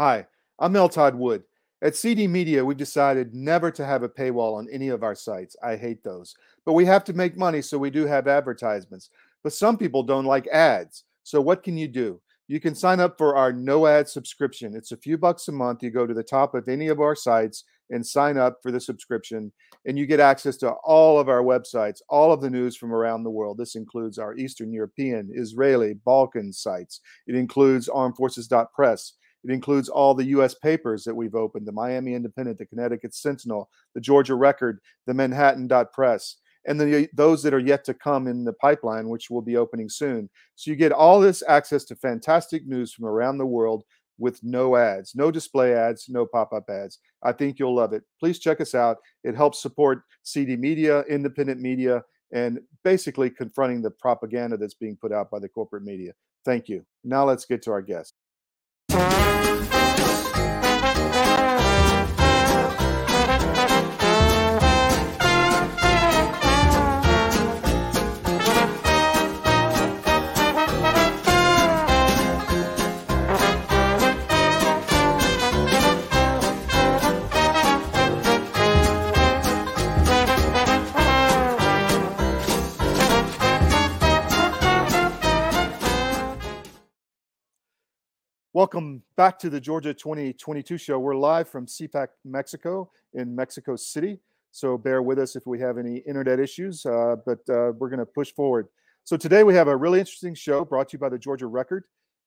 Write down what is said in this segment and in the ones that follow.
Hi, I'm L Todd Wood. At CD Media, we've decided never to have a paywall on any of our sites. I hate those. But we have to make money, so we do have advertisements. But some people don't like ads. So what can you do? You can sign up for our no ad subscription. It's a few bucks a month. You go to the top of any of our sites and sign up for the subscription, and you get access to all of our websites, all of the news from around the world. This includes our Eastern European, Israeli, Balkan sites. It includes armedforces.press. It includes all the U.S. papers that we've opened the Miami Independent, the Connecticut Sentinel, the Georgia Record, the Manhattan Dot Press, and those that are yet to come in the pipeline, which will be opening soon. So you get all this access to fantastic news from around the world with no ads, no display ads, no pop up ads. I think you'll love it. Please check us out. It helps support CD media, independent media, and basically confronting the propaganda that's being put out by the corporate media. Thank you. Now let's get to our guest. Welcome back to the Georgia 2022 show. We're live from CPAC Mexico in Mexico City. So bear with us if we have any internet issues, uh, but uh, we're going to push forward. So today we have a really interesting show brought to you by the Georgia Record.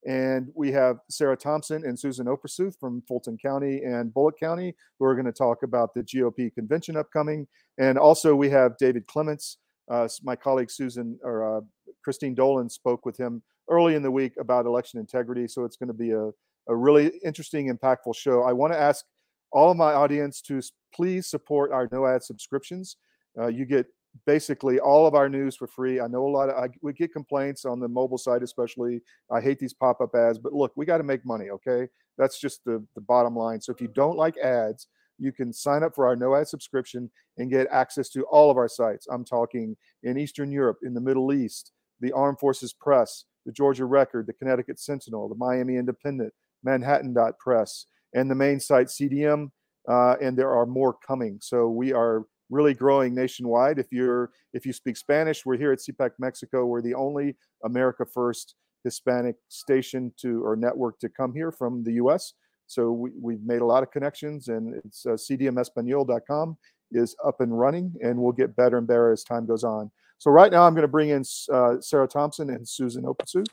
And we have Sarah Thompson and Susan Opraseuth from Fulton County and Bulloch County who are going to talk about the GOP convention upcoming. And also we have David Clements. Uh, my colleague Susan or uh, Christine Dolan spoke with him early in the week about election integrity. So it's going to be a, a really interesting, impactful show. I want to ask all of my audience to please support our no ad subscriptions. Uh, you get basically all of our news for free. I know a lot of I, we get complaints on the mobile side, especially. I hate these pop up ads, but look, we got to make money. Okay, that's just the the bottom line. So if you don't like ads, you can sign up for our no ad subscription and get access to all of our sites. I'm talking in Eastern Europe, in the Middle East, the Armed Forces Press, the Georgia Record, the Connecticut Sentinel, the Miami Independent, Manhattan Dot Press, and the main site CDM. Uh, and there are more coming. So we are really growing nationwide. If you're if you speak Spanish, we're here at CPAC Mexico. We're the only America First Hispanic station to or network to come here from the U.S. So we, we've made a lot of connections, and it's uh, cdmespanol.com is up and running, and we'll get better and better as time goes on. So right now, I'm going to bring in uh, Sarah Thompson and Susan Opraseuth.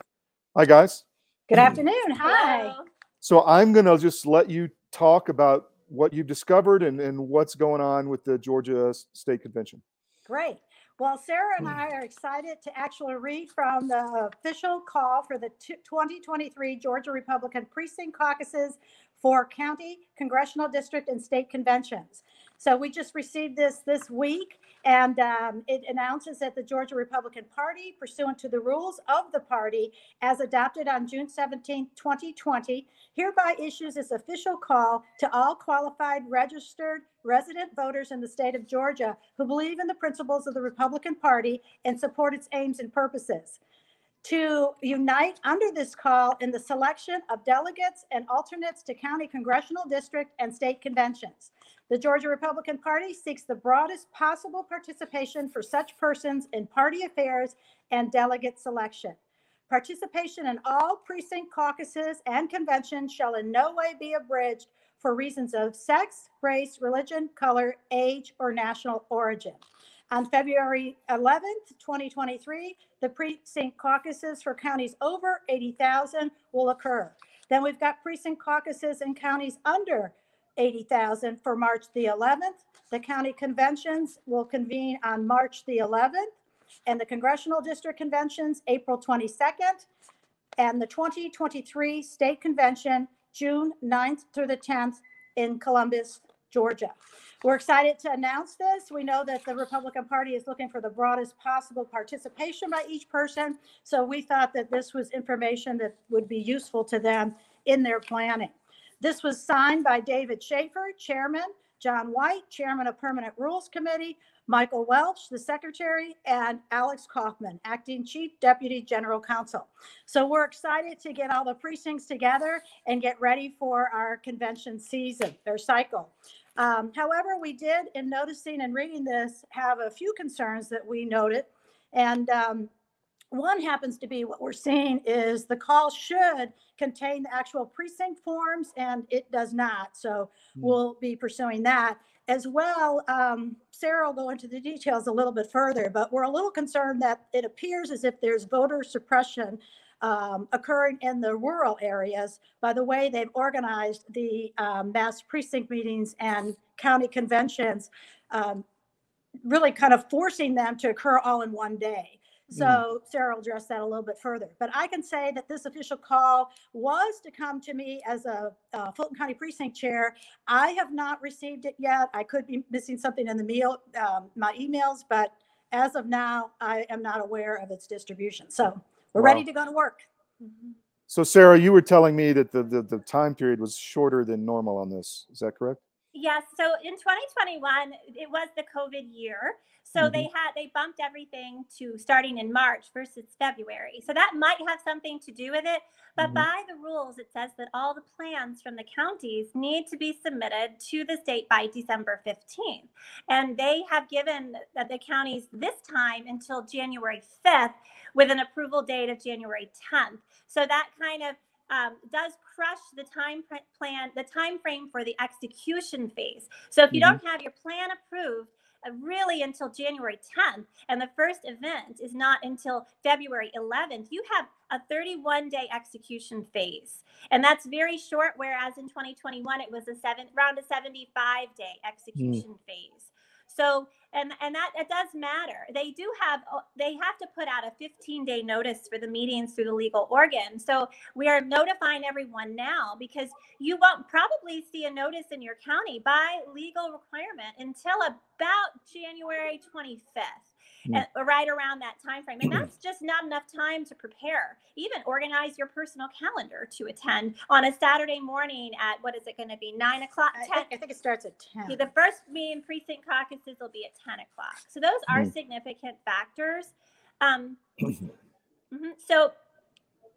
Hi, guys. Good afternoon. Hi. So I'm going to just let you talk about what you've discovered and, and what's going on with the Georgia State Convention. Great. Well, Sarah and I are excited to actually read from the official call for the 2023 Georgia Republican Precinct Caucuses for county, congressional district, and state conventions. So we just received this this week, and um, it announces that the Georgia Republican Party, pursuant to the rules of the party as adopted on June 17, 2020, hereby issues its official call to all qualified registered resident voters in the state of Georgia who believe in the principles of the Republican Party and support its aims and purposes to unite under this call in the selection of delegates and alternates to county congressional district and state conventions. The Georgia Republican Party seeks the broadest possible participation for such persons in party affairs and delegate selection. Participation in all precinct caucuses and conventions shall in no way be abridged for reasons of sex, race, religion, color, age, or national origin. On February 11th, 2023, the precinct caucuses for counties over 80,000 will occur. Then we've got precinct caucuses in counties under 80,000 for March the 11th. The county conventions will convene on March the 11th, and the congressional district conventions April 22nd, and the 2023 state convention June 9th through the 10th in Columbus, Georgia. We're excited to announce this. We know that the Republican Party is looking for the broadest possible participation by each person. So we thought that this was information that would be useful to them in their planning. This was signed by David Shafer, Chairman, John White, Chairman of Permanent Rules Committee, Michael Welch, the secretary, and Alex Kaufman, acting chief deputy general counsel. So we're excited to get all the precincts together and get ready for our convention season their cycle. Um, however, we did, in noticing and reading this, have a few concerns that we noted. And um, one happens to be what we're seeing is the call should contain the actual precinct forms, and it does not. So Hmm. we'll be pursuing that. As well, um, Sarah will go into the details a little bit further, but we're a little concerned that it appears as if there's voter suppression um, occurring in the rural areas by the way they've organized the um, mass precinct meetings and county conventions, um, really kind of forcing them to occur all in one day. So Sarah will address that a little bit further. But I can say that this official call was to come to me as a uh, Fulton County Precinct Chair. I have not received it yet. I could be missing something in the mail, um, my emails, but as of now, I am not aware of its distribution. So we're ready Wow. to go to work. So Sarah, you were telling me that the, the, the time period was shorter than normal on this. Is that correct? Yes, so in 2021, it was the COVID year. So they had they bumped everything to starting in March versus February. So that might have something to do with it. But Mhm. by the rules, it says that all the plans from the counties need to be submitted to the state by December 15th. And they have given the, the counties this time until January 5th with an approval date of January 10th. So that kind of um, does crush the time plan, the time frame for the execution phase. So if you don't have your plan approved, Uh, really until January 10th, and the first event is not until February 11th, you have a 31 day execution phase. And that's very short, whereas in 2021, it was a seven, around a 75 day hmm. execution phase. So, and, and that it does matter. They do have, uh, they have to put out a 15 day notice for the meetings through the legal organ. So we are notifying everyone now because you won't probably see a notice in your county by legal requirement until about January 25th. Uh, right around that time frame and that's just not enough time to prepare even organize your personal calendar to attend on a saturday morning at what is it going to be nine o'clock I 10 think, I think it starts at 10. The first meeting precinct caucuses will be at 10 o'clock. So those are Mm. significant factors. Um, mhm. So,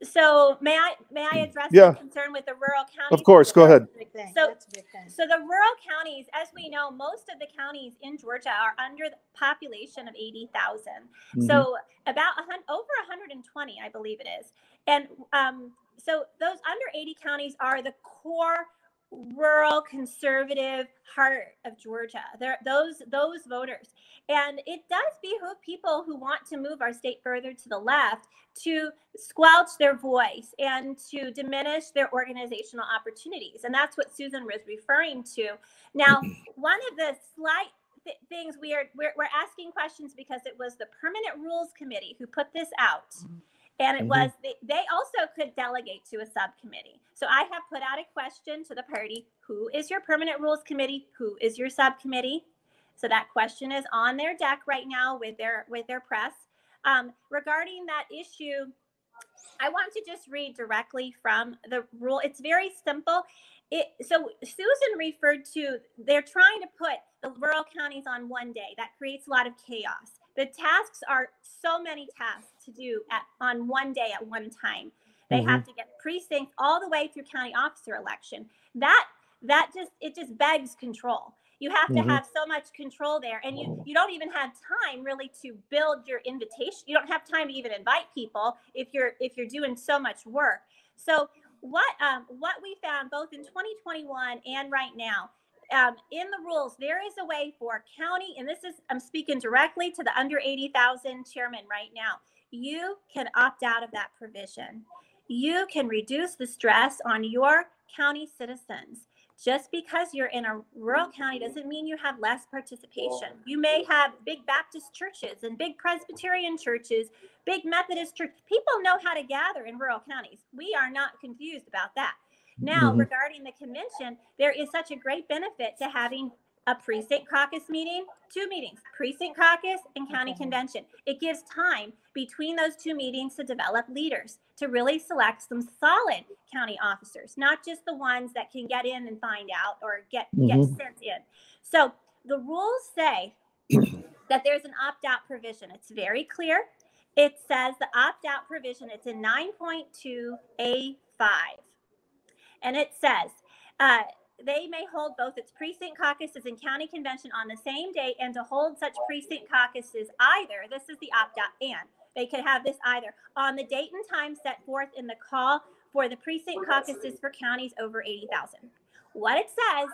so may I may I address Yeah. the concern with the rural counties? Of course, go ahead. Big thing. So- That's a big thing. So the rural counties, as we know, most of the counties in Georgia are under the population of 80,000. Mhm. So about a hun- over 120, I believe it is. And um, so those under 80 counties are the core rural conservative heart of Georgia. They're those those voters. And it does behoove people who want to move our state further to the left to squelch their voice and to diminish their organizational opportunities. And that's what Susan was referring to. Now, one of the slight th- things we are we're, we're asking questions because it was the permanent rules committee who put this out mm-hmm. And it Mhm. was they, they also could delegate to a subcommittee so i have put out a question to the party who is your permanent rules committee who is your subcommittee so that question is on their deck right now with their with their press um, regarding that issue i want to just read directly from the rule it's very simple it, so Susan referred to they're trying to put the rural counties on one day. That creates a lot of chaos. The tasks are so many tasks to do at on one day at one time. They have to get precinct all the way through county officer election. That that just it just begs control. You have to Mhm. have so much control there, and you you don't even have time really to build your invitation. You don't have time to even invite people if you're if you're doing so much work. So what um, what we found both in 2021 and right now um, in the rules there is a way for county and this is i'm speaking directly to the under 80000 chairman right now you can opt out of that provision you can reduce the stress on your county citizens just because you're in a rural county doesn't mean you have less participation. You may have big Baptist churches and big Presbyterian churches, big Methodist church. People know how to gather in rural counties. We are not confused about that. Now, Mhm. regarding the convention, there is such a great benefit to having a precinct caucus meeting, two meetings, precinct caucus and county Okay. convention. It gives time between those two meetings to develop leaders, to really select some solid county officers, not just the ones that can get in and find out or get get Mhm. sent in. So the rules say that there's an opt-out provision. It's very clear. It says the opt-out provision, it's in 9.2A5. And it says, uh, they may hold both its precinct caucuses and county convention on the same day and to hold such precinct caucuses either, this is the opt-out and, they could have this either on the date and time set forth in the call for the precinct caucuses for counties over 80,000. What it says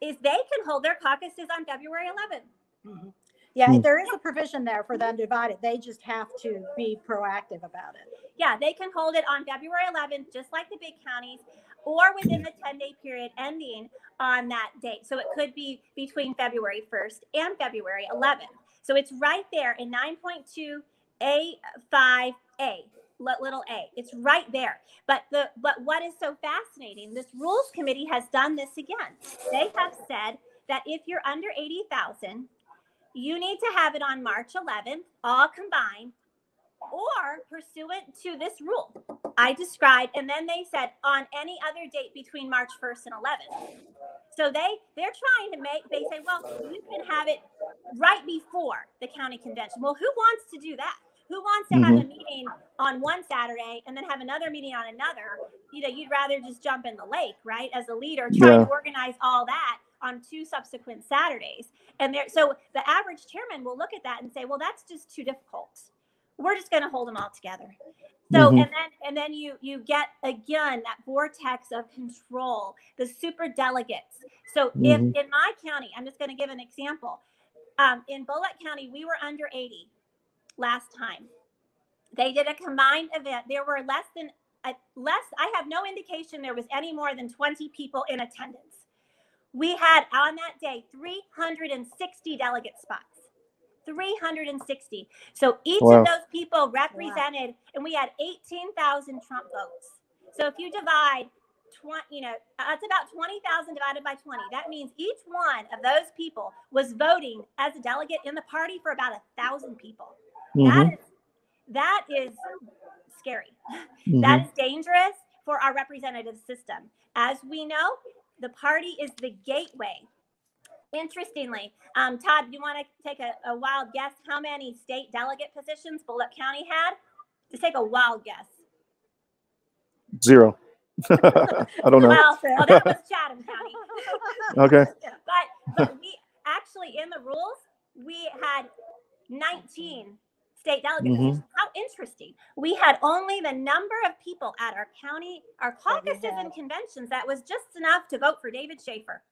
is they can hold their caucuses on February 11th. Yeah, Hmm. there is a provision there for them to divide it. They just have to be proactive about it. Yeah, they can hold it on February 11th, just like the big counties, or within the 10 day period ending on that date. So it could be between February 1st and February 11th. So it's right there in 9.2A5A, little a. It's right there. But the but what is so fascinating, this rules committee has done this again. They have said that if you're under 80,000, you need to have it on March 11th, all combined, or pursuant to this rule I described. And then they said on any other date between March 1st and 11th. So they they're trying to make they say, well, you can have it right before the county convention. Well, who wants to do that? Who wants to have a mm-hmm. meeting on one Saturday and then have another meeting on another? You know, you'd rather just jump in the lake, right? As a leader, trying Yeah. to organize all that on two subsequent Saturdays. And there, so the average chairman will look at that and say, well, that's just too difficult. We're just going to hold them all together. So Mhm. and then and then you you get again that vortex of control, the super delegates. So if Mhm. in my county, I'm just going to give an example. Um, in Bulloch County, we were under 80 last time. They did a combined event. There were less than uh, less. I have no indication there was any more than 20 people in attendance. We had on that day 360 delegate spots. 360. So each Wow. of those people represented, and we had 18,000 Trump votes. So if you divide 20, you know, that's about 20,000 divided by 20. That means each one of those people was voting as a delegate in the party for about a thousand people. Mhm. That is that is scary. Mhm. That is dangerous for our representative system. As we know, the party is the gateway. Interestingly, um, Todd, do you want to take a, a wild guess how many state delegate positions Bulloch County had? Just take a wild guess. Zero. I don't know. Well, well, that was Chatham County. Okay. but but we actually in the rules we had 19 state delegate Mhm. positions. How interesting. We had only the number of people at our county, our caucuses and conventions that was just enough to vote for David Shafer.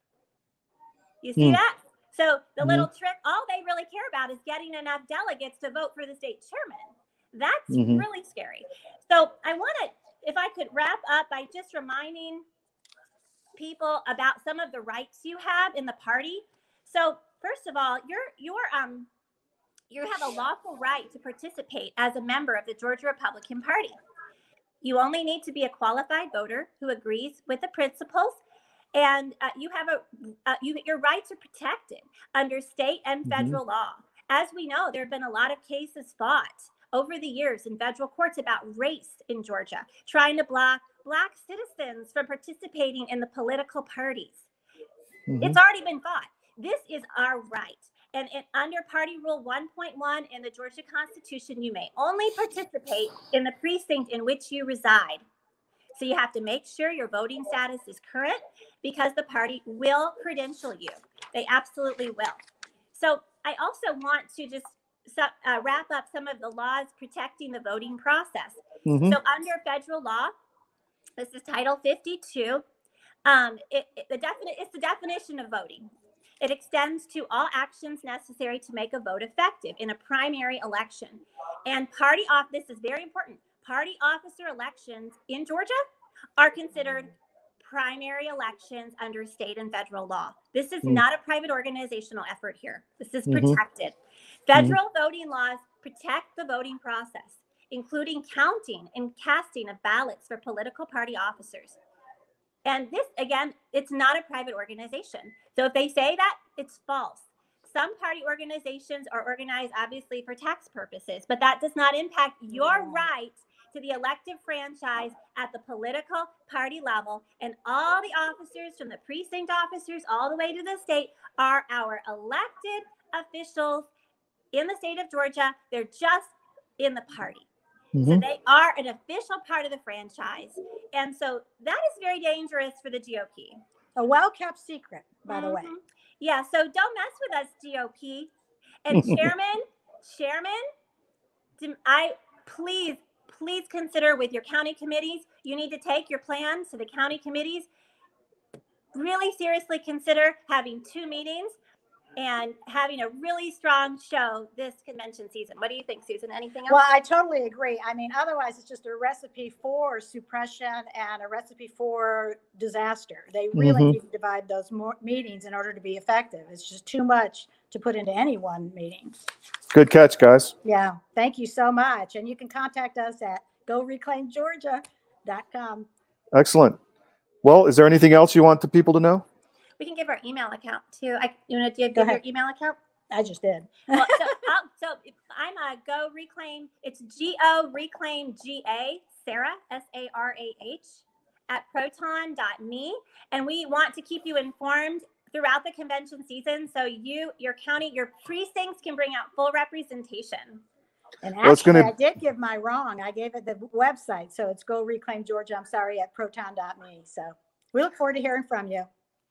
You see Hmm. that? So the Mhm. little trick, all they really care about is getting enough delegates to vote for the state chairman. That's Mhm. really scary. So I want to, if I could wrap up by just reminding people about some of the rights you have in the party. So first of all, you're you're um you have a lawful right to participate as a member of the Georgia Republican Party. You only need to be a qualified voter who agrees with the principles, and uh, you have a uh, you, your rights are protected under state and Mhm. federal law. As we know, there have been a lot of cases fought over the years in federal courts about race in Georgia, trying to block black citizens from participating in the political parties. Mhm. It's already been fought. This is our right. And, and under Party Rule 1.1 in the Georgia Constitution, you may only participate in the precinct in which you reside. So you have to make sure your voting status is current because the party will credential you. They absolutely will. So I also want to just uh, wrap up some of the laws protecting the voting process. Mhm. So under federal law, this is Title 52. Um, it, it- the definite it's the definition of voting. It extends to all actions necessary to make a vote effective in a primary election. And party off this is very important. Party officer elections in Georgia are considered primary elections under state and federal law. This is Mm. not a private organizational effort here. This is Mhm. protected. Federal voting laws protect the voting process, including counting and casting of ballots for political party officers. And this, again, it's not a private organization. So if they say that, it's false. Some party organizations are organized obviously for tax purposes, but that does not impact your right to the elective franchise at the political party level. And all the officers, from the precinct officers all the way to the state, are our elected officials in the state of Georgia. They're just in the party. So Mhm. they are an official part of the franchise. And so that is very dangerous for the GOP. A well-kept secret, by the way. Mhm. Yeah, so don't mess with us, GOP. And Chairman, Chairman, I please, please consider with your county committees, you need to take your plans to the county committees. Really seriously consider having two meetings and having a really strong show this convention season. What do you think, Susan? Anything else? Well, I totally agree. I mean, otherwise it's just a recipe for suppression and a recipe for disaster. They really Mhm. need to divide those more meetings in order to be effective. It's just too much to put into any one meeting. Good catch, guys. Yeah, thank you so much. And you can contact us at goreclaimgeorgia.com. Excellent. Well, is there anything else you want the people to know? we can give our email account too. I, you want to give, Go give your ahead. email account? I just did. well, so, I'll, so if I'm a Go Reclaim. It's G O Reclaim G A Sarah S A R A H at proton.me, and we want to keep you informed throughout the convention season, so you, your county, your precincts can bring out full representation. And Well, it's actually, gonna- I did give my wrong. I gave it the website. So it's go reclaim Georgia. I'm sorry, at proton.me. So we look forward to hearing from you.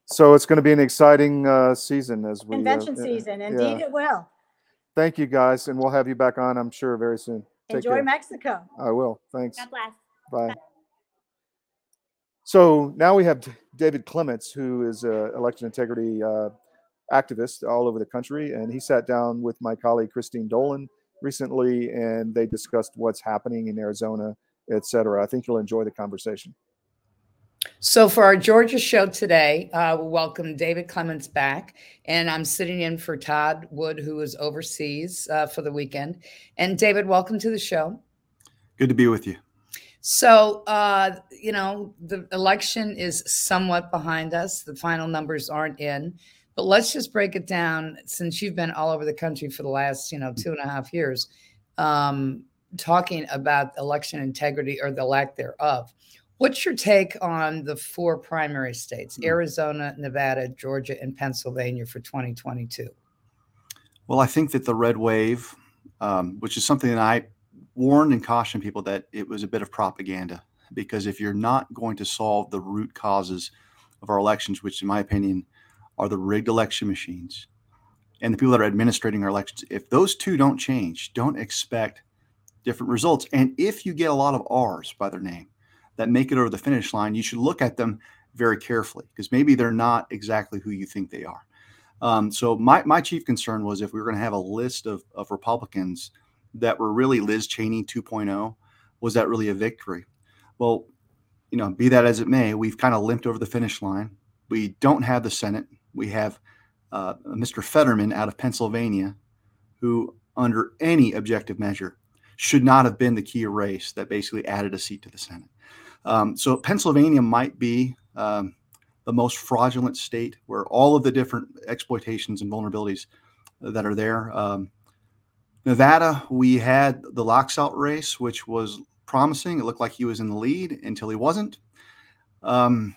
So it's going to be an exciting uh, season as we uh, Convention uh, season. Indeed, it will. Thank you, guys, and we'll have you back on. I'm sure very soon. Take Enjoy care. Mexico. I will. Thanks. God bless. Bye. So now we have David Clements, who is an election integrity uh, activist all over the country, and he sat down with my colleague Christine Dolan recently, and they discussed what's happening in Arizona, et cetera. I think you'll enjoy the conversation. So for our Georgia show today, uh, we welcome David Clements back, and I'm sitting in for Todd Wood, who is overseas uh, for the weekend. And David, welcome to the show. Good to be with you. So, uh, you know, the election is somewhat behind us. The final numbers aren't in, but let's just break it down. Since you've been all over the country for the last, you know, two and a half years, um, talking about election integrity or the lack thereof. What's your take on the four primary states, Hmm. Arizona, Nevada, Georgia, and Pennsylvania for 2022? Well, I think that the red wave, um, which is something that I warned and cautioned people that it was a bit of propaganda, because if you're not going to solve the root causes of our elections, which in my opinion are the rigged election machines and the people that are administrating our elections, if those two don't change, don't expect different results. And if you get a lot of R's by their name that make it over the finish line, you should look at them very carefully because maybe they're not exactly who you think they are. Um, so my, my chief concern was if we were going to have a list of, of Republicans that were really Liz Cheney 2.0, was that really a victory? Well, you know, be that as it may, we've kind of limped over the finish line. We don't have the Senate. We have uh, Mr. Fetterman out of Pennsylvania, who, under any objective measure, should not have been the key race that basically added a seat to the Senate. Um, so Pennsylvania might be um, the most fraudulent state where all of the different exploitations and vulnerabilities that are there. Um, Nevada, we had the Laxalt race, which was promising. It looked like he was in the lead until he wasn't. Um,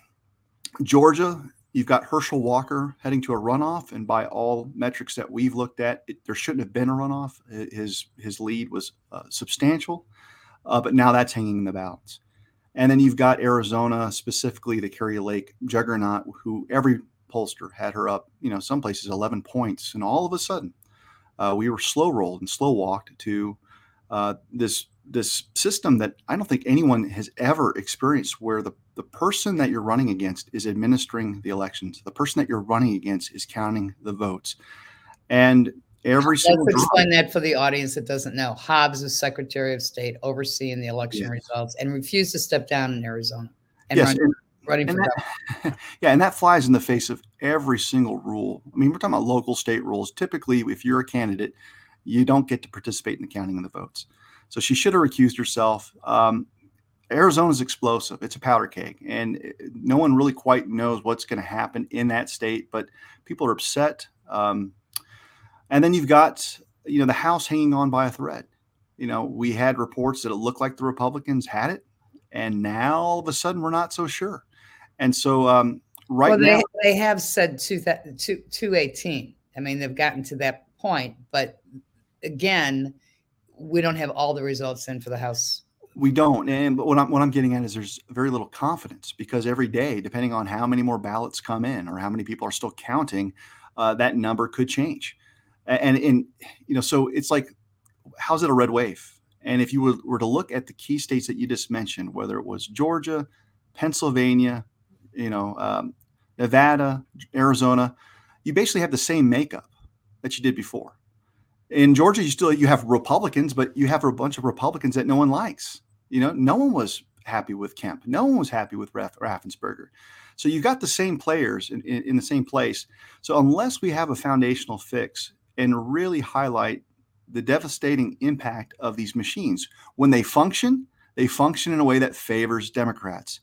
Georgia, you've got Herschel Walker heading to a runoff, and by all metrics that we've looked at, it, there shouldn't have been a runoff. His his lead was uh, substantial, uh, but now that's hanging in the balance. And then you've got Arizona, specifically the Kari Lake juggernaut, who every pollster had her up, you know, some places 11 points. And all of a sudden, uh, we were slow rolled and slow walked to uh, this this system that I don't think anyone has ever experienced, where the, the person that you're running against is administering the elections. The person that you're running against is counting the votes. And every single Let's explain that for the audience that doesn't know. Hobbs is Secretary of State overseeing the election results and refused to step down in Arizona and yes, run, and- running and that- yeah, and that flies in the face of every single rule. I mean, we're talking about local state rules. Typically, if you're a candidate, you don't get to participate in the counting of the votes. So she should have recused herself. Um, Arizona's explosive. It's a powder keg, and no one really quite knows what's going to happen in that state. But people are upset. Um, and then you've got you know the House hanging on by a thread. You know, we had reports that it looked like the Republicans had it, and now all of a sudden we're not so sure. And so um, right well, now, they, they have said two, two, 218. I mean, they've gotten to that point, but again, we don't have all the results in for the House. We don't. And but what I'm what I'm getting at is there's very little confidence because every day, depending on how many more ballots come in or how many people are still counting, uh, that number could change. And and you know, so it's like, how's it a red wave? And if you were, were to look at the key states that you just mentioned, whether it was Georgia, Pennsylvania, you know, um, Nevada, Arizona, you basically have the same makeup that you did before. In Georgia, you still you have Republicans, but you have a bunch of Republicans that no one likes. You know, no one was happy with Kemp. No one was happy with Raff, Raffensperger. So you've got the same players in, in, in the same place. So unless we have a foundational fix and really highlight the devastating impact of these machines, when they function, they function in a way that favors Democrats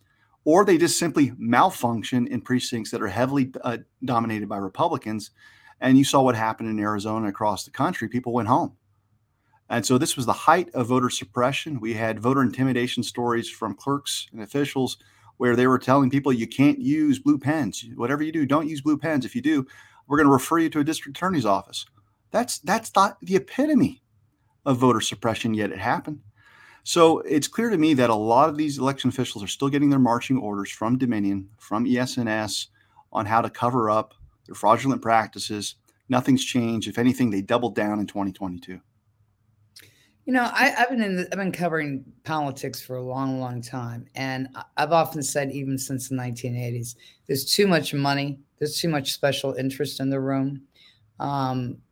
or they just simply malfunction in precincts that are heavily uh, dominated by Republicans. And you saw what happened in Arizona across the country. People went home. And so this was the height of voter suppression. We had voter intimidation stories from clerks and officials where they were telling people you can't use blue pens. Whatever you do, don't use blue pens. If you do, we're going to refer you to a district attorney's office. That's that's not the epitome of voter suppression, yet it happened. So it's clear to me that a lot of these election officials are still getting their marching orders from Dominion, from ES&S on how to cover up their fraudulent practices. Nothing's changed. If anything, they doubled down in 2022. You know, I, have been in the, I've been covering politics for a long, long time, and I've often said, even since the 1980s, there's too much money, there's too much special interest in the room. Um,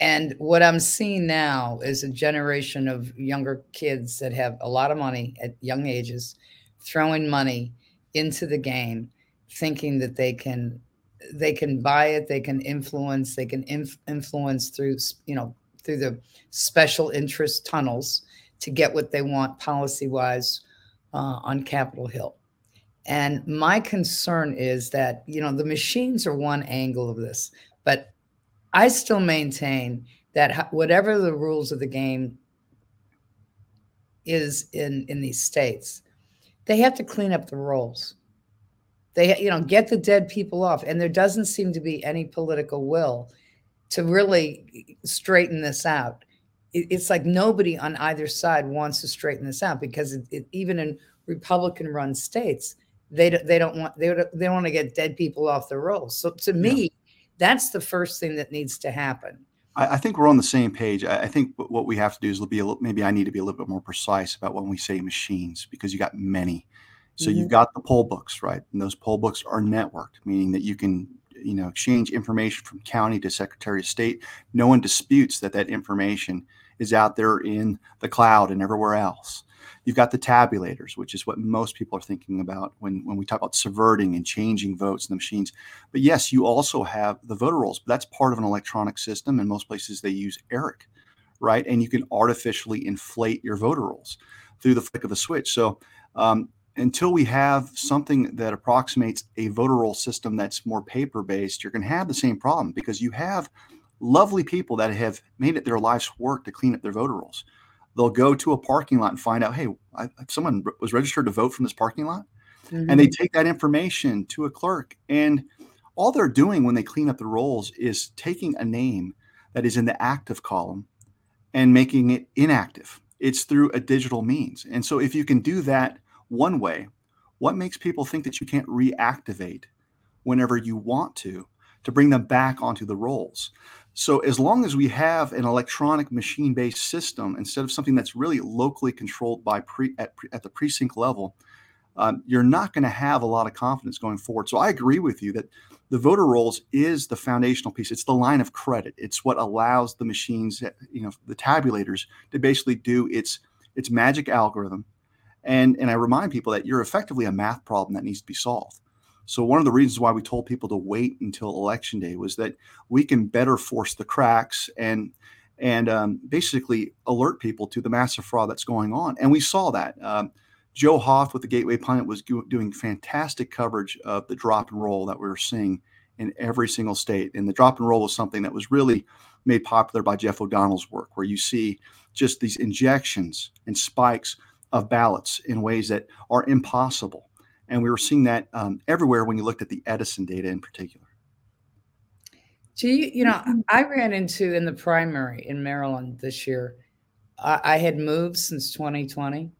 and what I'm seeing now is a generation of younger kids that have a lot of money at young ages, throwing money into the game, thinking that they can they can buy it, they can influence, they can inf- influence through you know through the special interest tunnels to get what they want policy wise uh, on Capitol Hill. And my concern is that you know the machines are one angle of this, but I still maintain that whatever the rules of the game is in in these states, they have to clean up the rolls. They you know get the dead people off, and there doesn't seem to be any political will to really straighten this out. It's like nobody on either side wants to straighten this out because it, it, even in Republican-run states, they don't, they don't want they they don't want to get dead people off the rolls. So to me, that's the first thing that needs to happen. I, I think we're on the same page. I, I, think what we have to do is be a little, maybe I need to be a little bit more precise about when we say machines because you got many. So mm-hmm. you've got the poll books, right? And those poll books are networked, meaning that you can you know exchange information from county to secretary of state no one disputes that that information is out there in the cloud and everywhere else You've got the tabulators, which is what most people are thinking about when, when we talk about subverting and changing votes in the machines. But yes, you also have the voter rolls. That's part of an electronic system. In most places, they use ERIC, right? And you can artificially inflate your voter rolls through the flick of a switch. So um, until we have something that approximates a voter roll system that's more paper based, you're going to have the same problem because you have lovely people that have made it their life's work to clean up their voter rolls they'll go to a parking lot and find out, hey, I, someone was registered to vote from this parking lot. Mm-hmm. And they mm-hmm. take that information to a clerk. And all they're doing when they clean up the rolls is taking a name that is in the active column and making it inactive. It's through a digital means. And so if you can do that one way, what makes people think that you can't reactivate whenever you want to to bring them back onto the rolls? So as long as we have an electronic machine-based system instead of something that's really locally controlled by pre at, at the precinct level, um, you're not going to have a lot of confidence going forward. So I agree with you that the voter rolls is the foundational piece. It's the line of credit. It's what allows the machines, you know, the tabulators to basically do its its magic algorithm. And and I remind people that you're effectively a math problem that needs to be solved. So one of the reasons why we told people to wait until election day was that we can better force the cracks and and um, basically alert people to the massive fraud that's going on. And we saw that. Um, Joe Hoft with the Gateway Pundit was doing fantastic coverage of the drop and roll that we were seeing in every single state. And the drop and roll was something that was really made popular by Jeff O'Donnell's work, where you see just these injections and spikes of ballots in ways that are impossible and we were seeing that um, everywhere when you looked at the Edison data in particular. Do you, you know, I ran into in the primary in Maryland this year. I, I had moved since 2020.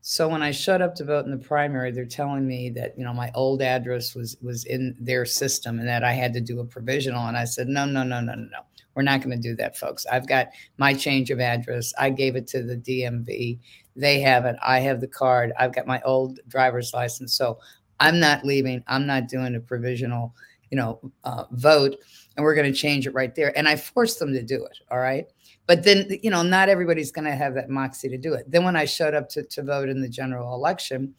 So when I showed up to vote in the primary, they're telling me that you know my old address was was in their system and that I had to do a provisional. And I said, no, no, no, no, no, no. We're not going to do that, folks. I've got my change of address. I gave it to the DMV. They have it. I have the card. I've got my old driver's license. So I'm not leaving. I'm not doing a provisional, you know, uh, vote. And we're going to change it right there. And I forced them to do it. All right. But then, you know, not everybody's going to have that moxie to do it. Then when I showed up to, to vote in the general election,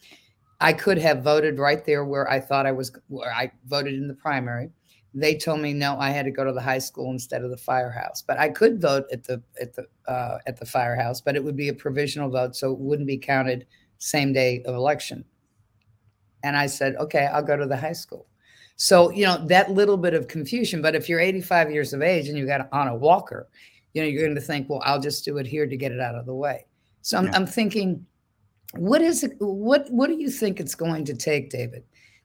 I could have voted right there where I thought I was, where I voted in the primary. They told me no, I had to go to the high school instead of the firehouse. But I could vote at the at the uh, at the firehouse, but it would be a provisional vote, so it wouldn't be counted same day of election. And I said, okay, I'll go to the high school. So you know that little bit of confusion. But if you're 85 years of age and you got on a walker, you know you're going to think, well, I'll just do it here to get it out of the way. So I'm, Yeah. I'm thinking, what is it? What what do you think it's going to take, David?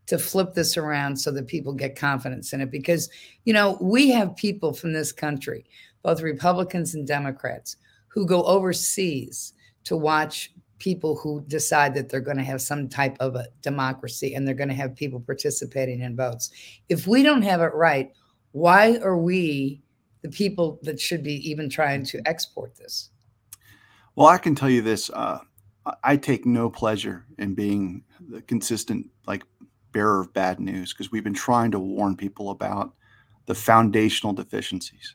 To flip this around so that people get confidence in it because you know we have people from this country both republicans and democrats who go overseas to watch people who decide that they're going to have some type of a democracy and they're going to have people participating in votes if we don't have it right why are we the people that should be even trying to export this Well, I can tell you this. Uh, I- take no pleasure in being the consistent, like, bearer of bad news because we've been trying to warn people about the foundational deficiencies.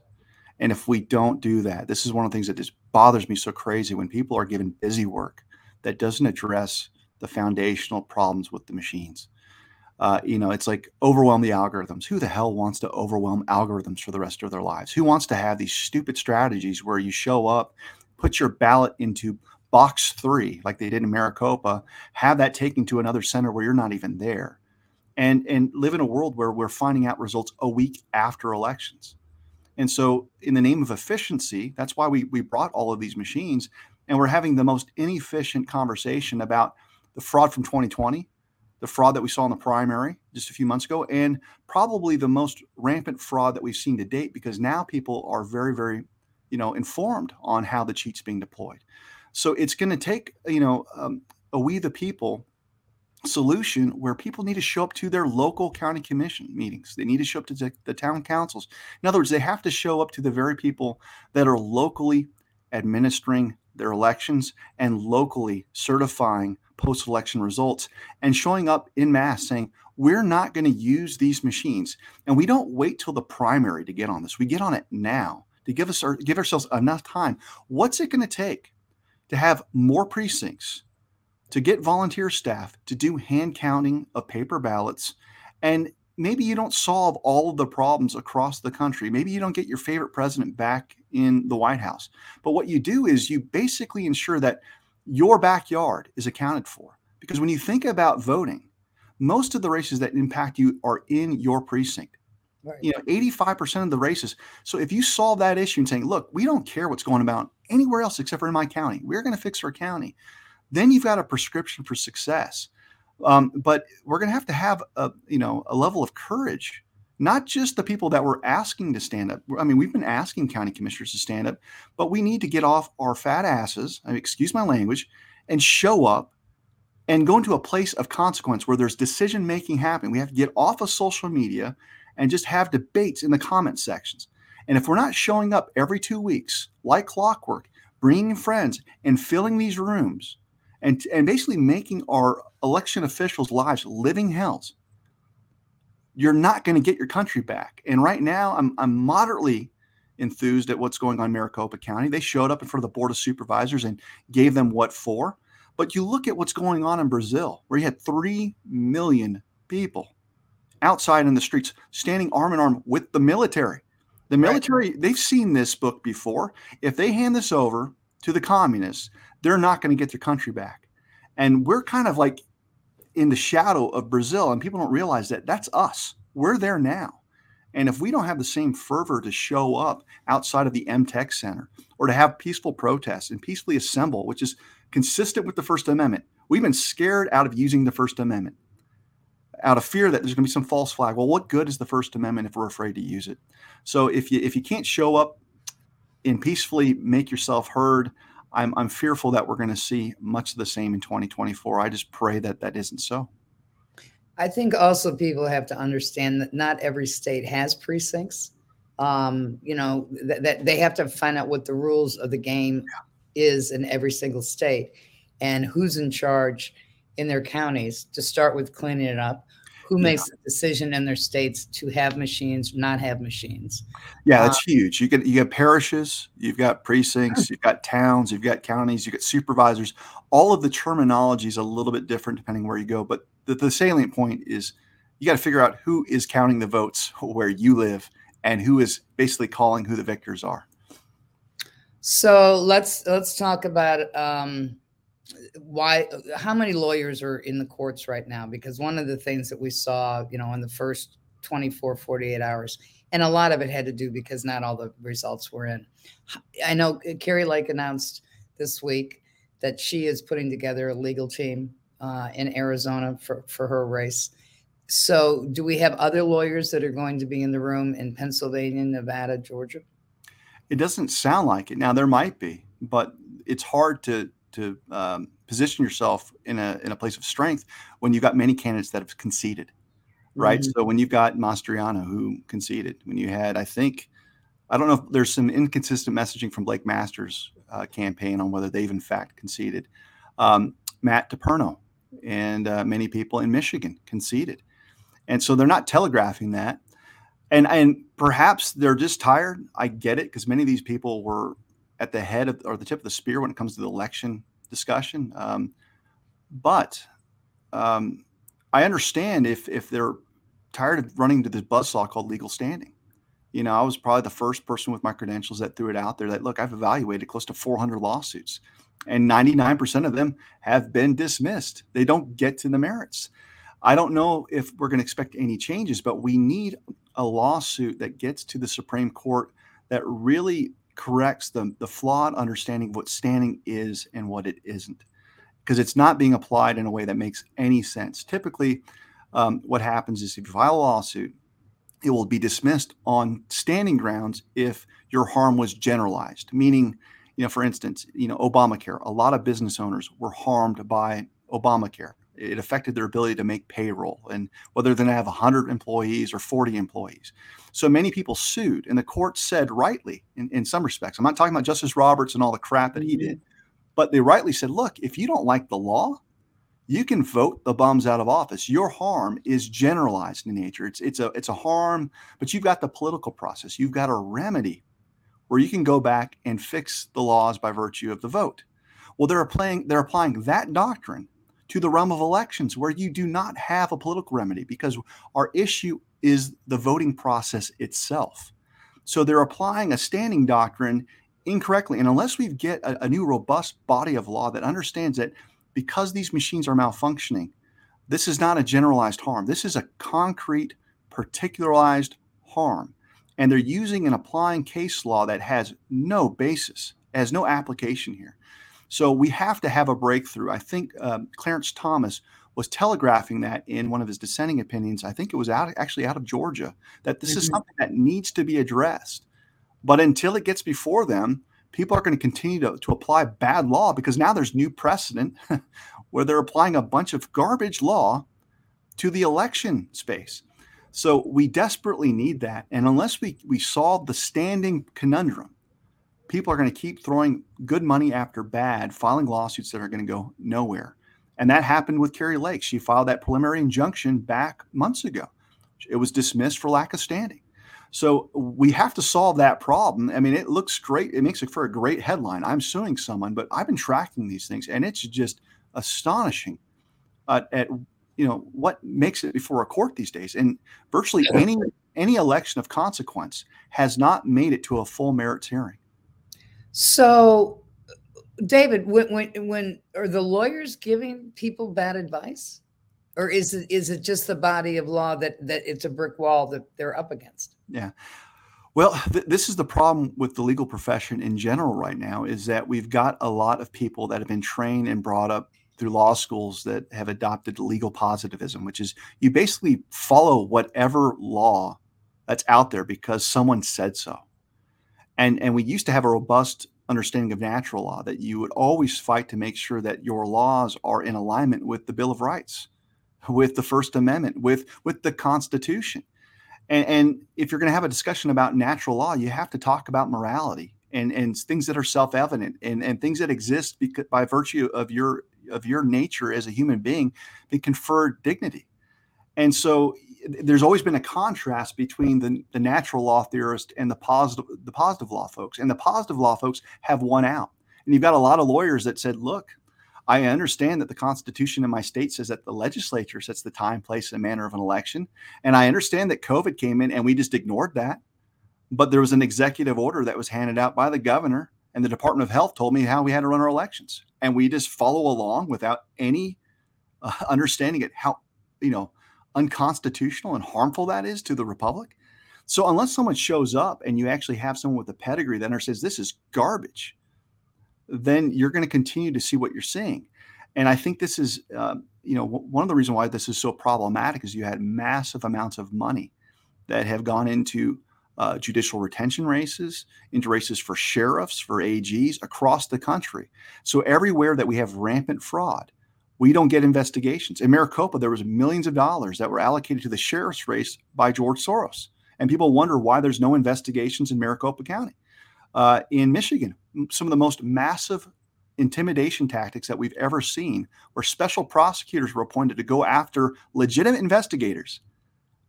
And if we don't do that, this is one of the things that just bothers me so crazy when people are given busy work that doesn't address the foundational problems with the machines. Uh, you know, it's like overwhelm the algorithms. Who the hell wants to overwhelm algorithms for the rest of their lives? Who wants to have these stupid strategies where you show up, put your ballot into box three, like they did in Maricopa, have that taken to another center where you're not even there, and and live in a world where we're finding out results a week after elections. And so, in the name of efficiency, that's why we we brought all of these machines, and we're having the most inefficient conversation about the fraud from 2020, the fraud that we saw in the primary just a few months ago, and probably the most rampant fraud that we've seen to date, because now people are very, very, you know, informed on how the cheat's being deployed. So it's going to take, you know, um, a we the people solution where people need to show up to their local county commission meetings. They need to show up to the, town councils. In other words, they have to show up to the very people that are locally administering their elections and locally certifying post election results and showing up in mass saying, we're not going to use these machines. And we don't wait till the primary to get on this. We get on it now to give us our, give ourselves enough time. What's it going to take to have more precincts, to get volunteer staff to do hand counting of paper ballots and maybe you don't solve all of the problems across the country. Maybe you don't get your favorite president back in the White House. But what you do is you basically ensure that your backyard is accounted for. Because when you think about voting, most of the races that impact you are in your precinct. right You know, 85% of the races. So if you solve that issue and saying, look, we don't care what's going about anywhere else except for in my county, we're going to fix our county, then you've got a prescription for success. Um, but we're going to have to have a you know a level of courage, not just the people that we're asking to stand up. I mean, we've been asking county commissioners to stand up, but we need to get off our fat asses. I mean, excuse my language, and show up and go into a place of consequence where there's decision making happening. We have to get off of social media and just have debates in the comment sections. And if we're not showing up every two weeks, like clockwork, bringing friends and filling these rooms, and and basically making our election officials' lives living hells, you're not going to get your country back. And right now, I'm I'm moderately enthused at what's going on in Maricopa County. They showed up in front of the board of supervisors and gave them what for. But you look at what's going on in Brazil, where you had three million people outside in the streets, standing arm in arm with the military. The Right. military, they've seen this book before. If they hand this over to the communists, they're not going to get their country back. And we're kind of like in the shadow of Brazil, and people don't realize that that's us. We're there now. And if we don't have the same fervor to show up outside of the MTech Center or to have peaceful protests and peacefully assemble, which is consistent with the First Amendment, we've been scared out of using the First Amendment. out of fear that there's going to be some false flag. Well, what good is the First Amendment if we're afraid to use it? So if you if you can't show up and peacefully make yourself heard, I'm I'm fearful that we're going to see much of the same in 2024. I just pray that that isn't so. I think also people have to understand that not every state has precincts. Um, you know that, that they have to find out what the rules of the game is in every single state and who's in charge in their counties to start with cleaning it up who Yeah. makes the decision in their states to have machines not have machines Yeah, that's huge. You get you got parishes, you've got precincts, you've got towns, you've got counties, you've got supervisors. All of the terminology is a little bit different depending where you go, but the, the salient point is you got to figure out who is counting the votes where you live and who is basically calling who the victors are. so let's let's talk about um why how many lawyers are in the courts right now? Because one of the things that we saw you know in the first 24 48 hours and a lot of it had to do because not all the results were in. I know Kari Lake announced this week that she is putting together a legal team uh, in arizona for, for her race. So do we have other lawyers that are going to be in the room in pennsylvania nevada georgia? It doesn't sound like it. Now there might be, but it's hard to to um, position yourself in a in a place of strength when you've got many candidates that have conceded, right? Mhm. So when you've got Mastriano who conceded, when you had, I think, I don't know if there's some inconsistent messaging from Blake Masters' uh, campaign on whether they've in fact conceded. Um, Matt DePerno and uh, many people in Michigan conceded, and so they're not telegraphing that and and perhaps they're just tired. I get it because many of these people were at the head of or the tip of the spear when it comes to the election discussion. Um, but um, I understand if if they're tired of running to this buzzsaw called legal standing. You know, I was probably the first person with my credentials that threw it out there that look, I've evaluated close to 400 lawsuits, and 99% of them have been dismissed. They don't get to the merits. I don't know if we're going to expect any changes, but we need a lawsuit that gets to the Supreme Court that really corrects the, the flawed understanding of what standing is and what it isn't. Because it's not being applied in a way that makes any sense. Typically, um, what happens is if you file a lawsuit, it will be dismissed on standing grounds if your harm was generalized, meaning, you know, for instance, you know, Obamacare, a lot of business owners were harmed by Obamacare it affected their ability to make payroll and whether they're going to have 100 employees or 40 employees. So many people sued, and the court said rightly, in, in some respects, I'm not talking about Justice Roberts and all the crap that he did, mm-hmm. but they rightly said, look, if you don't like the law, you can vote the bums out of office. Your harm is generalized in nature. It's it's a it's a harm, but you've got the political process. You've got a remedy where you can go back and fix the laws by virtue of the vote. Well, they're applying they're applying that doctrine to the realm of elections where you do not have a political remedy because our issue is the voting process itself. So they're applying a standing doctrine incorrectly. And unless we get a, a, new robust body of law that understands that because these machines are malfunctioning, this is not a generalized harm. This is a concrete, particularized harm. And they're using and applying case law that has no basis, has no application here. So we have to have a breakthrough. I think um, Clarence Thomas was telegraphing that in one of his dissenting opinions. I think it was out actually out of Georgia that this mm-hmm. is something that needs to be addressed. But until it gets before them, people are going to continue to, to apply bad law because now there's new precedent where they're applying a bunch of garbage law to the election space. So we desperately need that. And unless we, we solve the standing conundrum, people are going to keep throwing good money after bad, filing lawsuits that are going to go nowhere. And that happened with Kari Lake. She filed that preliminary injunction back months ago. It was dismissed for lack of standing. So we have to solve that problem. I mean, it looks great. It makes it for a great headline. I'm suing someone, but I've been tracking these things, and it's just astonishing uh, at you know what makes it before a court these days. And virtually any any election of consequence has not made it to a full merits hearing. So, David, when when when are the lawyers giving people bad advice, or is it is it just the body of law that that it's a brick wall that they're up against? Yeah. Well, th- this is the problem with the legal profession in general right now is that we've got a lot of people that have been trained and brought up through law schools that have adopted legal positivism, which is you basically follow whatever law that's out there because someone said so. And and we used to have a robust understanding of natural law that you would always fight to make sure that your laws are in alignment with the Bill of Rights, with the First Amendment, with with the Constitution. And, and if you're going to have a discussion about natural law, you have to talk about morality and, and things that are self-evident and, and things that exist because, by virtue of your of your nature as a human being that confer dignity. And so there's always been a contrast between the, the natural law theorist and the positive the positive law folks. And the positive law folks have won out. And you've got a lot of lawyers that said, look, I understand that the Constitution in my state says that the legislature sets the time, place, and manner of an election. And I understand that COVID came in and we just ignored that. But there was an executive order that was handed out by the governor, and the Department of Health told me how we had to run our elections. And we just follow along without any uh, understanding it, how, you know, unconstitutional and harmful that is to the republic. So unless someone shows up and you actually have someone with a pedigree that understands this is garbage, then you're going to continue to see what you're seeing. And I think this is, uh, you know, w- one of the reasons why this is so problematic is you had massive amounts of money that have gone into uh, judicial retention races, into races for sheriffs, for AGs across the country. So everywhere that we have rampant fraud, we don't get investigations. In Maricopa, there was millions of dollars that were allocated to the sheriff's race by George Soros, and people wonder why there's no investigations in Maricopa County. Uh, in Michigan, some of the most massive intimidation tactics that we've ever seen, where special prosecutors were appointed to go after legitimate investigators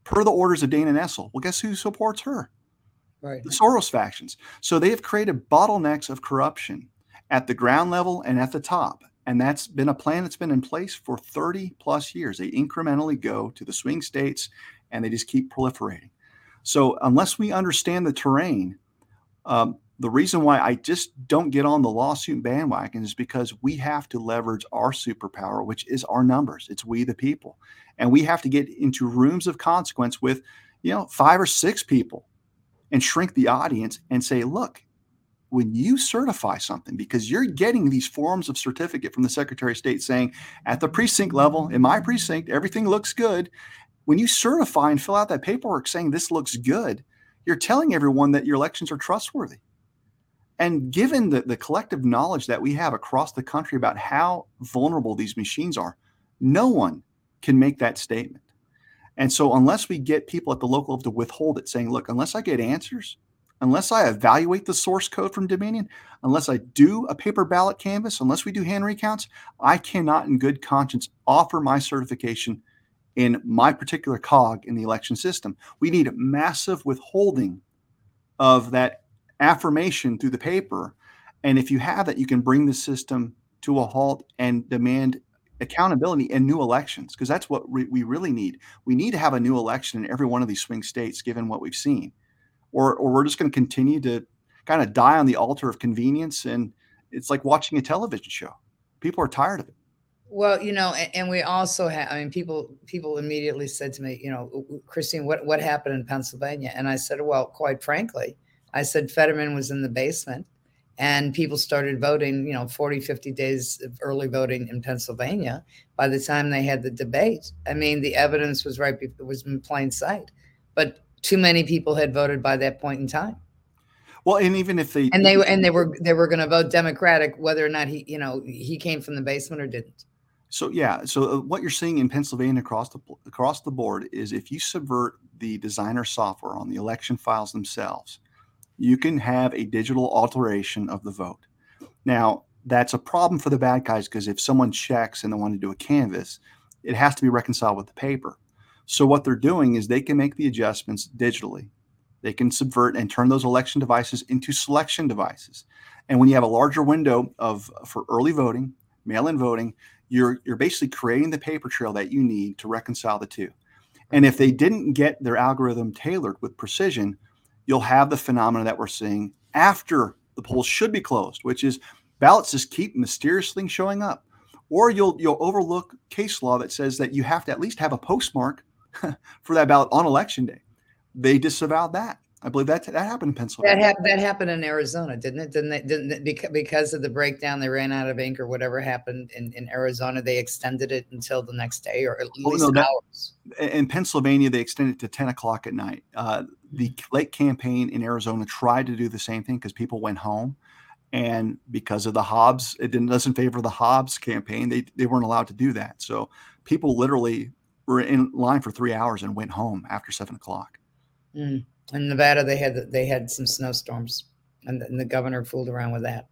per the orders of Dana Nessel. Well, guess who supports her? Right. The Soros factions. So they have created bottlenecks of corruption at the ground level and at the top. And that's been a plan that's been in place for 30 plus years. They incrementally go to the swing states and they just keep proliferating. So, unless we understand the terrain, um, the reason why I just don't get on the lawsuit bandwagon is because we have to leverage our superpower, which is our numbers. It's we the people. And we have to get into rooms of consequence with, you know, five or six people and shrink the audience and say, look, when you certify something, because you're getting these forms of certificate from the Secretary of State saying, at the precinct level, in my precinct, everything looks good. When you certify and fill out that paperwork saying this looks good, you're telling everyone that your elections are trustworthy. And given the, the collective knowledge that we have across the country about how vulnerable these machines are, no one can make that statement. And so, unless we get people at the local level to withhold it, saying, look, unless I get answers, unless I evaluate the source code from Dominion, unless I do a paper ballot canvas, unless we do hand recounts, I cannot, in good conscience, offer my certification in my particular cog in the election system. We need massive withholding of that affirmation through the paper. And if you have that, you can bring the system to a halt and demand accountability and new elections, because that's what we, we really need. We need to have a new election in every one of these swing states, given what we've seen. Or, or we're just going to continue to kind of die on the altar of convenience. And it's like watching a television show. People are tired of it. Well, you know, and, and we also have. I mean, people people immediately said to me, you know, Christine, what what happened in Pennsylvania? And I said, well, quite frankly, I said Fetterman was in the basement, and people started voting. You know, 40, 50 days of early voting in Pennsylvania. By the time they had the debate, I mean, the evidence was right. It was in plain sight, but too many people had voted by that point in time. Well, and even if they and they and they were they were going to vote Democratic, whether or not he you know he came from the basement or didn't. So yeah, so uh, what you're seeing in Pennsylvania across the across the board is if you subvert the designer software on the election files themselves, you can have a digital alteration of the vote. Now, that's a problem for the bad guys because if someone checks and they want to do a canvas, it has to be reconciled with the paper. So what they're doing is they can make the adjustments digitally. They can subvert and turn those election devices into selection devices. And when you have a larger window of for early voting, mail-in voting, you're you're basically creating the paper trail that you need to reconcile the two. And if they didn't get their algorithm tailored with precision, you'll have the phenomena that we're seeing after the polls should be closed, which is ballots just keep mysteriously showing up. Or you'll you'll overlook case law that says that you have to at least have a postmark for that ballot on election day. They disavowed that. I believe that that happened in That Pennsylvania. That happened in Arizona, didn't it? Didn't it? Didn't it? Because because of the breakdown, they ran out of ink or whatever happened in, in Arizona. They extended it until the next day or at Oh, least no, that- hours. in Pennsylvania, they extended it to 10 o'clock at night. Uh, the Lake campaign in Arizona tried to do the same thing because people went home. And because of the Hobbs, it didn't doesn't favor the Hobbs campaign. They they weren't allowed to do that. So people literally were in line for three hours and went home after seven o'clock. Mm. In Nevada, they had they had some snowstorms, and the, and the governor fooled around with that.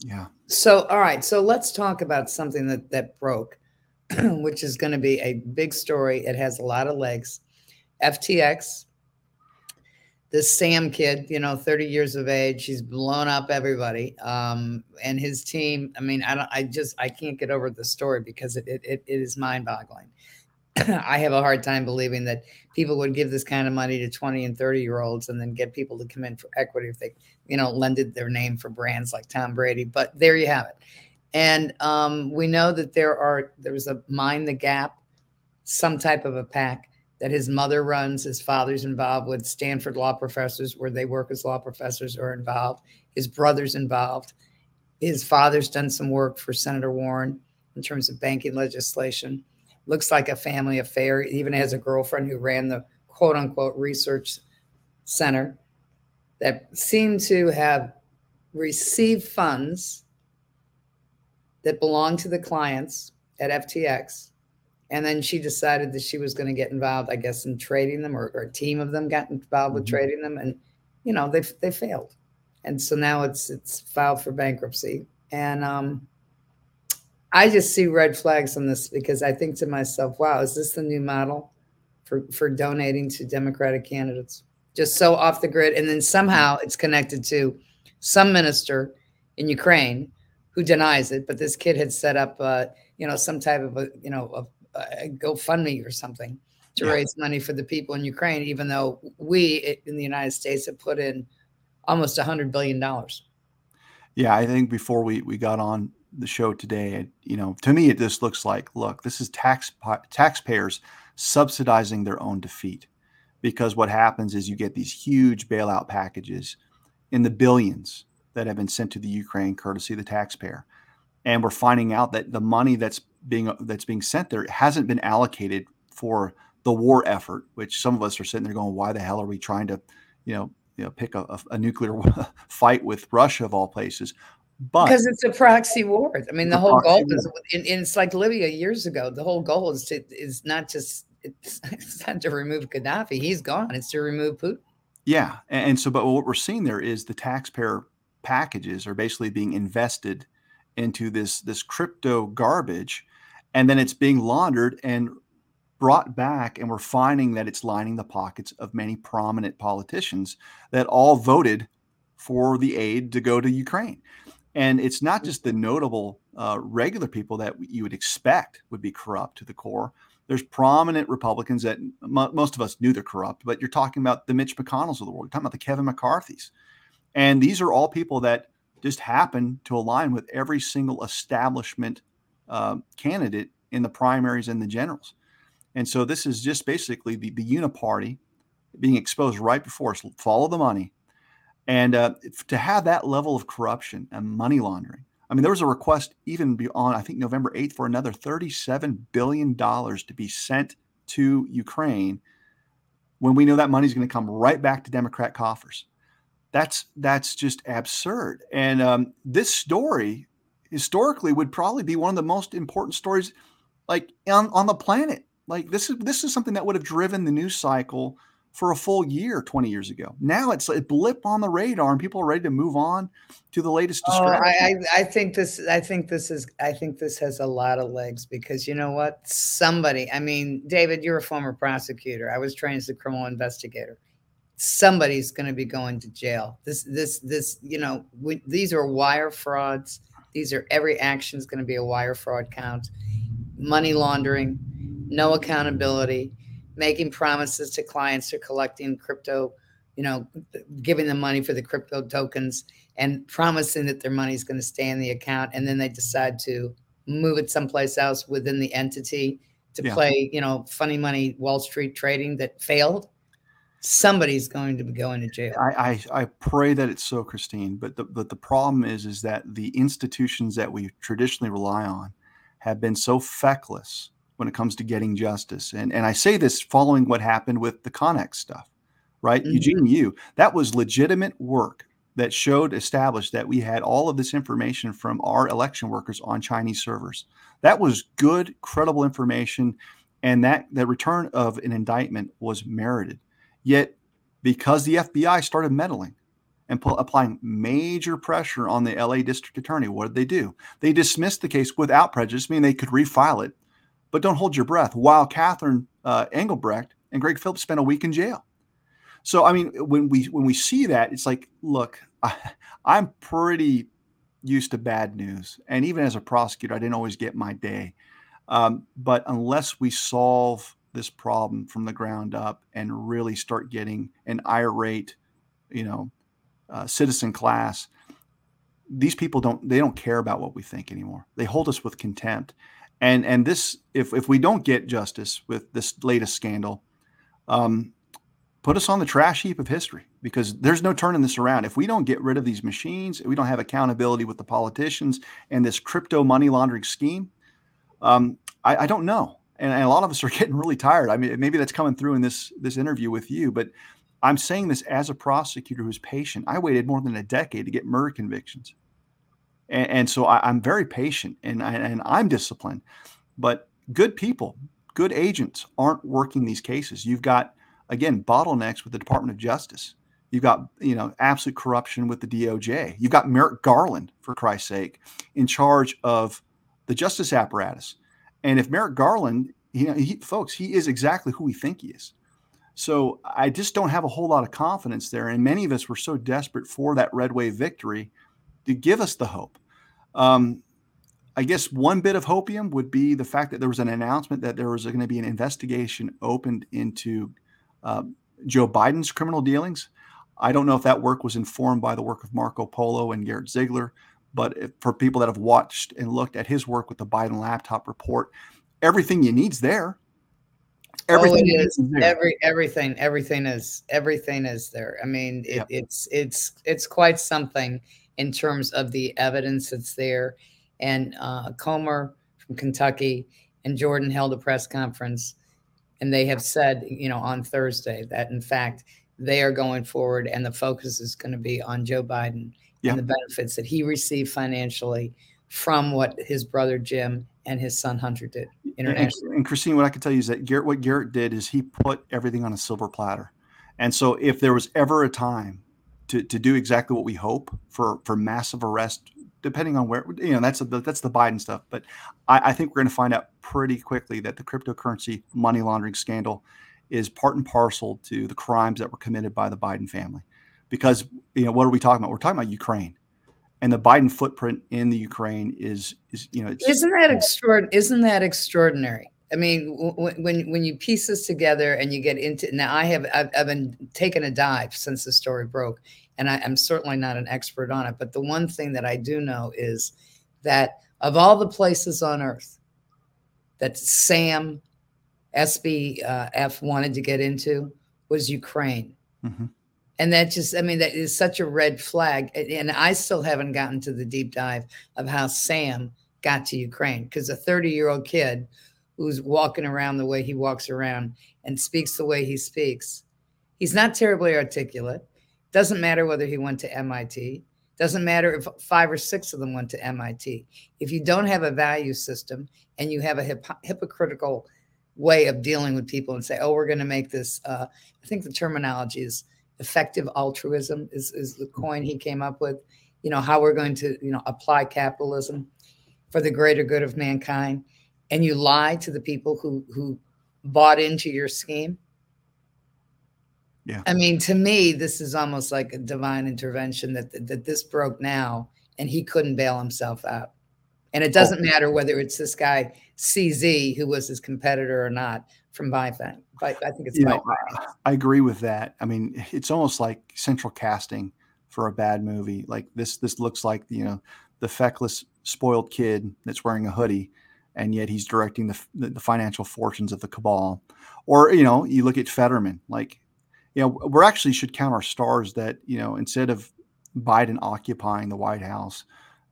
Yeah. So, all right. So let's talk about something that that broke, which is going to be a big story. It has a lot of legs. FTX, this Sam kid, you know, 30 years of age, he's blown up everybody. Um, and his team, I mean, I don't, I just, I can't get over the story because it, it, it, it is mind boggling. I have a hard time believing that people would give this kind of money to 20 and 30 year olds and then get people to come in for equity if they, you know, lended their name for brands like Tom Brady. But there you have it. And um, we know that there are, there's a Mind the Gap, some type of a pack that his mother runs. His father's involved with Stanford law professors, where they work as law professors, are involved. His brother's involved. His father's done some work for Senator Warren in terms of banking legislation. Looks like a family affair. He even has a girlfriend who ran the quote unquote research center that seemed to have received funds that belonged to the clients at FTX and then she decided that she was going to get involved, I guess, in trading them, or, or a team of them got involved with Mhm. trading them, and you know they they failed, and so now it's it's filed for bankruptcy, and um, I just see red flags on this because I think to myself, wow, is this the new model for for donating to Democratic candidates? Just so off the grid, and then somehow it's connected to some minister in Ukraine who denies it, but this kid had set up, uh, you know, some type of a, you know, a a GoFundMe or something to Yeah. raise money for the people in Ukraine, even though we in the United States have put in almost a hundred billion dollars. Yeah, I think before we we got on the show today, you know, to me it just looks like, look, this is tax taxpayers subsidizing their own defeat, because what happens is you get these huge bailout packages in the billions that have been sent to the Ukraine courtesy of the taxpayer, and we're finding out that the money that's being that's being sent there hasn't been allocated for the war effort, which some of us are sitting there going, why the hell are we trying to, you know, you know, pick a, a, nuclear fight with Russia of all places? But Because it's a proxy war. I mean, the whole goal is, and, and it's like Libya years ago. The whole goal is to is not just it's, it's not to remove Gaddafi. He's gone. It's to remove Putin. Yeah, and, and so, but what we're seeing there is the taxpayer packages are basically being invested into this this crypto garbage, and then it's being laundered and brought back, and we're finding that it's lining the pockets of many prominent politicians that all voted for the aid to go to Ukraine. And it's not just the notable uh, regular people that you would expect would be corrupt to the core. There's prominent Republicans that mo most of us knew they're corrupt, but you're talking about the Mitch McConnells of the world. You're talking about the Kevin McCarthy's. And these are all people that just happen to align with every single establishment uh, candidate in the primaries and the generals. And so this is just basically the, the uniparty being exposed right before us. Follow the money. And uh, to have that level of corruption and money laundering, I mean, there was a request even beyond, I think, November 8th for another $37 billion to be sent to Ukraine when we know that money is going to come right back to Democrat coffers. That's that's just absurd. And um, this story historically would probably be one of the most important stories like on, on the planet. Like this is this is something that would have driven the news cycle for a full year 20 years ago. Now it's a blip on the radar and people are ready to move on to the latest Oh. I, I, I think this. I think this is. I think this has a lot of legs because you know what? Somebody. I mean, David, you're a former prosecutor. I was trained as a criminal investigator. Somebody's going to be going to jail. This, this, this. You know, we, these are wire frauds. These are every action is going to be a wire fraud count. Money laundering, no accountability, making promises to clients are collecting crypto. You know, giving them money for the crypto tokens and promising that their money is going to stay in the account and then they decide to move it someplace else within the entity to Yeah. play you know funny money wall street trading that failed somebody's going to be going to jail. I, I, I pray that it's so, Christine. But the but the problem is is that the institutions that we traditionally rely on have been so feckless when it comes to getting justice. And and I say this following what happened with the Konnech stuff, right? Mhm. Eugene Yu, that was legitimate work that showed established that we had all of this information from our election workers on Chinese servers. That was good, credible information, and that the return of an indictment was merited. Yet, because the FBI started meddling and pu- applying major pressure on the LA district attorney, what did they do? They dismissed the case without prejudice, meaning they could refile it. But don't hold your breath. While Catherine uh, Engelbrecht and Greg Phillips spent a week in jail. So I mean, when we when we see that, it's like, look, I, I'm pretty used to bad news, and even as a prosecutor, I didn't always get my day. Um, but unless we solve this problem from the ground up and really start getting an irate, you know, uh, citizen class, these people don't they don't care about what we think anymore. They hold us with contempt, and and this if if we don't get justice with this latest scandal, um, put us on the trash heap of history because there's no turning this around. If we don't get rid of these machines, we don't have accountability with the politicians and this crypto money laundering scheme. Um, I, I don't know, and, and a lot of us are getting really tired. I mean, maybe that's coming through in this this interview with you, but I'm saying this as a prosecutor who's patient. I waited more than a decade to get murder convictions, and, and so I, I'm very patient and I, and I'm disciplined. But good people, good agents aren't working these cases. You've got again bottlenecks with the Department of Justice. You've got you know absolute corruption with the DOJ. You've got Merrick Garland, for Christ's sake, in charge of the justice apparatus. And if Merrick Garland, you know, he, folks, he is exactly who we think he is. So I just don't have a whole lot of confidence there. And many of us were so desperate for that red wave victory to give us the hope. Um, I guess one bit of hopium would be the fact that there was an announcement that there was going to be an investigation opened into uh, Joe Biden's criminal dealings. I don't know if that work was informed by the work of Marco Polo and Garrett Ziegler, but if, for people that have watched and looked at his work with the Biden laptop report, everything you need's there. Everything oh, is there. every everything everything is everything is there. I mean, it, Yep. it's it's it's quite something in terms of the evidence that's there. And uh, Comer from Kentucky and Jordan held a press conference, and they have said, you know, on Thursday that in fact they are going forward, and the focus is going to be on Joe Biden Yeah. and the benefits that he received financially from what his brother Jim and his son Hunter did And, internationally. and Christine, what I can tell you is that Garrett, what Garrett did is he put everything on a silver platter. And so, if there was ever a time to, to do exactly what we hope for for massive arrest, depending on where you know that's the, that's the Biden stuff. But I, I think we're going to find out pretty quickly that the cryptocurrency money laundering scandal is part and parcel to the crimes that were committed by the Biden family. Because you know what are we talking about? We're talking about Ukraine, and the Biden footprint in the Ukraine is is you know it's Isn't that extraordinary? Isn't that extraordinary? I mean, when when you piece this together and you get into now, I have I've, I've been taking a dive since the story broke, and I, I'm certainly not an expert on it. But the one thing that I do know is that of all the places on earth that Sam SBF wanted to get into was Ukraine. Mhm. And that just, I mean, that is such a red flag. And I still haven't gotten to the deep dive of how Sam got to Ukraine because a 30 year old kid who's walking around the way he walks around and speaks the way he speaks, he's not terribly articulate. Doesn't matter whether he went to MIT, doesn't matter if five or six of them went to MIT. If you don't have a value system and you have a hypo- hypocritical way of dealing with people and say, oh, we're going to make this, uh, I think the terminology is effective altruism is, is the coin he came up with. You know how we're going to you know apply capitalism for the greater good of mankind. And you lie to the people who who bought into your scheme Yeah. i mean to me this is almost like a divine intervention that that this broke now and he couldn't bail himself out and it oh. doesn't matter whether it's this guy cz who was his competitor or not from Binance. Bi- i think it's you know, I, I agree with that. I mean, it's almost like central casting for a bad movie. Like this, this looks like you know the feckless, spoiled kid that's wearing a hoodie, and yet he's directing the, the, the financial fortunes of the cabal. Or you know, you look at Fetterman. Like you know, we're actually should count our stars that you know instead of Biden occupying the White House,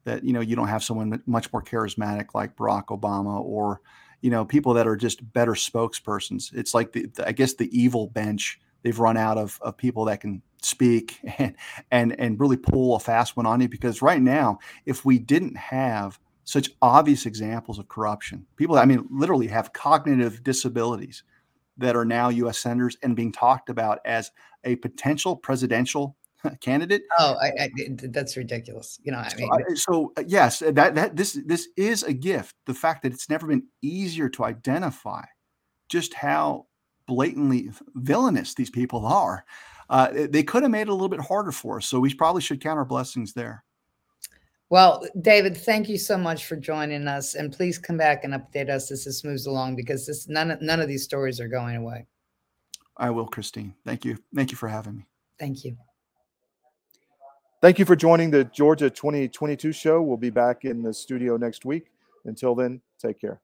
that you know you don't have someone much more charismatic like Barack Obama or you know people that are just better spokespersons. It's like the, the I guess the evil bench they've run out of, of people that can speak and and and really pull a fast one on you because right now if we didn't have such obvious examples of corruption people i mean literally have cognitive disabilities that are now us senators and being talked about as a potential presidential candidate Oh, I, I, that's ridiculous. You know, I mean, so, so uh, yes that that this this is a gift the fact that it's never been easier to identify just how blatantly villainous these people are uh, they could have made it a little bit harder for us. So we probably should count our blessings there. Well, David, thank you so much for joining us, and please come back and update us as this moves along because this none none of these stories are going away. I will, Christine. Thank you. Thank you for having me. Thank you. Thank you for joining the Georgia 2022 show. We'll be back in the studio next week. Until then, take care.